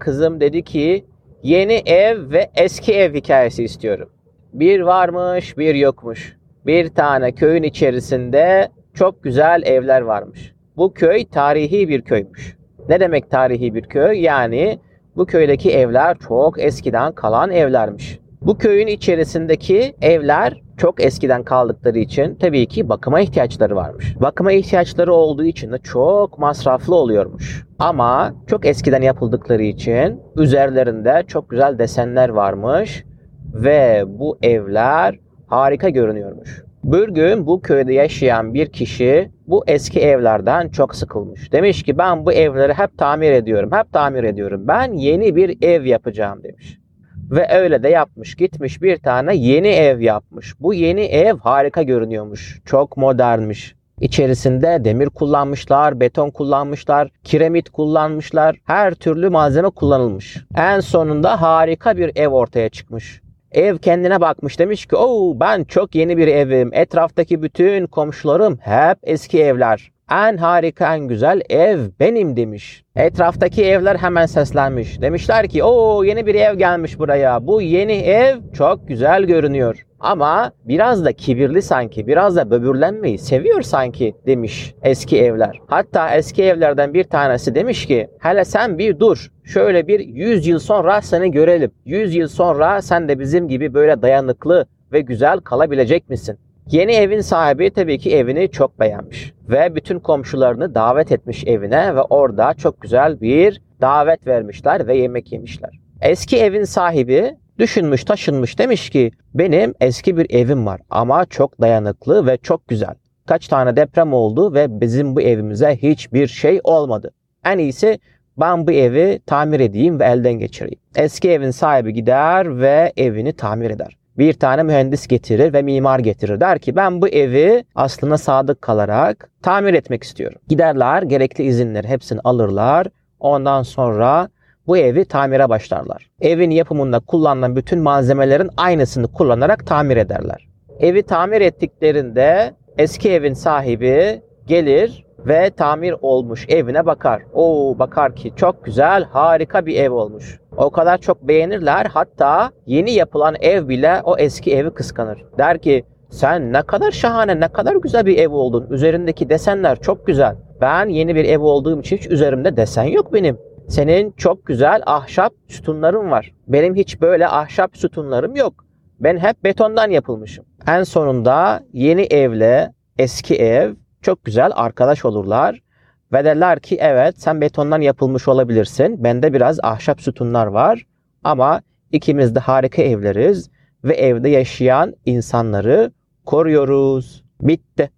kızım dedi ki yeni ev ve eski ev hikayesi istiyorum. Bir varmış bir yokmuş. Bir tane köyün içerisinde çok güzel evler varmış. Bu köy tarihi bir köymüş. Ne demek tarihi bir köy? Yani bu köydeki evler çok eskiden kalan evlermiş. Bu köyün içerisindeki evler çok eskiden kaldıkları için tabii ki bakıma ihtiyaçları varmış. Bakıma ihtiyaçları olduğu için de çok masraflı oluyormuş. Ama çok eskiden yapıldıkları için üzerlerinde çok güzel desenler varmış ve bu evler harika görünüyormuş. Bir gün bu köyde yaşayan bir kişi bu eski evlerden çok sıkılmış. Demiş ki ben bu evleri hep tamir ediyorum, hep tamir ediyorum. Ben yeni bir ev yapacağım demiş. Ve öyle de yapmış. Gitmiş bir tane yeni ev yapmış. Bu yeni ev harika görünüyormuş. Çok modernmiş. İçerisinde demir kullanmışlar, beton kullanmışlar, kiremit kullanmışlar. Her türlü malzeme kullanılmış. En sonunda harika bir ev ortaya çıkmış. Ev kendine bakmış demiş ki "Oo ben çok yeni bir evim. Etraftaki bütün komşularım hep eski evler. En harika en güzel ev benim demiş. Etraftaki evler hemen seslenmiş. Demişler ki o yeni bir ev gelmiş buraya. Bu yeni ev çok güzel görünüyor. Ama biraz da kibirli sanki, biraz da böbürlenmeyi seviyor sanki demiş eski evler. Hatta eski evlerden bir tanesi demiş ki hele sen bir dur. Şöyle bir 100 yıl sonra seni görelim. 100 yıl sonra sen de bizim gibi böyle dayanıklı ve güzel kalabilecek misin? Yeni evin sahibi tabii ki evini çok beğenmiş ve bütün komşularını davet etmiş evine ve orada çok güzel bir davet vermişler ve yemek yemişler. Eski evin sahibi düşünmüş taşınmış demiş ki benim eski bir evim var ama çok dayanıklı ve çok güzel. Kaç tane deprem oldu ve bizim bu evimize hiçbir şey olmadı. En iyisi ben bu evi tamir edeyim ve elden geçireyim. Eski evin sahibi gider ve evini tamir eder bir tane mühendis getirir ve mimar getirir. Der ki ben bu evi aslında sadık kalarak tamir etmek istiyorum. Giderler gerekli izinleri hepsini alırlar. Ondan sonra bu evi tamire başlarlar. Evin yapımında kullanılan bütün malzemelerin aynısını kullanarak tamir ederler. Evi tamir ettiklerinde eski evin sahibi gelir ve tamir olmuş evine bakar. Oo bakar ki çok güzel, harika bir ev olmuş. O kadar çok beğenirler hatta yeni yapılan ev bile o eski evi kıskanır. Der ki sen ne kadar şahane, ne kadar güzel bir ev oldun. Üzerindeki desenler çok güzel. Ben yeni bir ev olduğum için hiç üzerimde desen yok benim. Senin çok güzel ahşap sütunların var. Benim hiç böyle ahşap sütunlarım yok. Ben hep betondan yapılmışım. En sonunda yeni evle eski ev çok güzel arkadaş olurlar. Ve derler ki evet sen betondan yapılmış olabilirsin. Bende biraz ahşap sütunlar var. Ama ikimiz de harika evleriz. Ve evde yaşayan insanları koruyoruz. Bitti.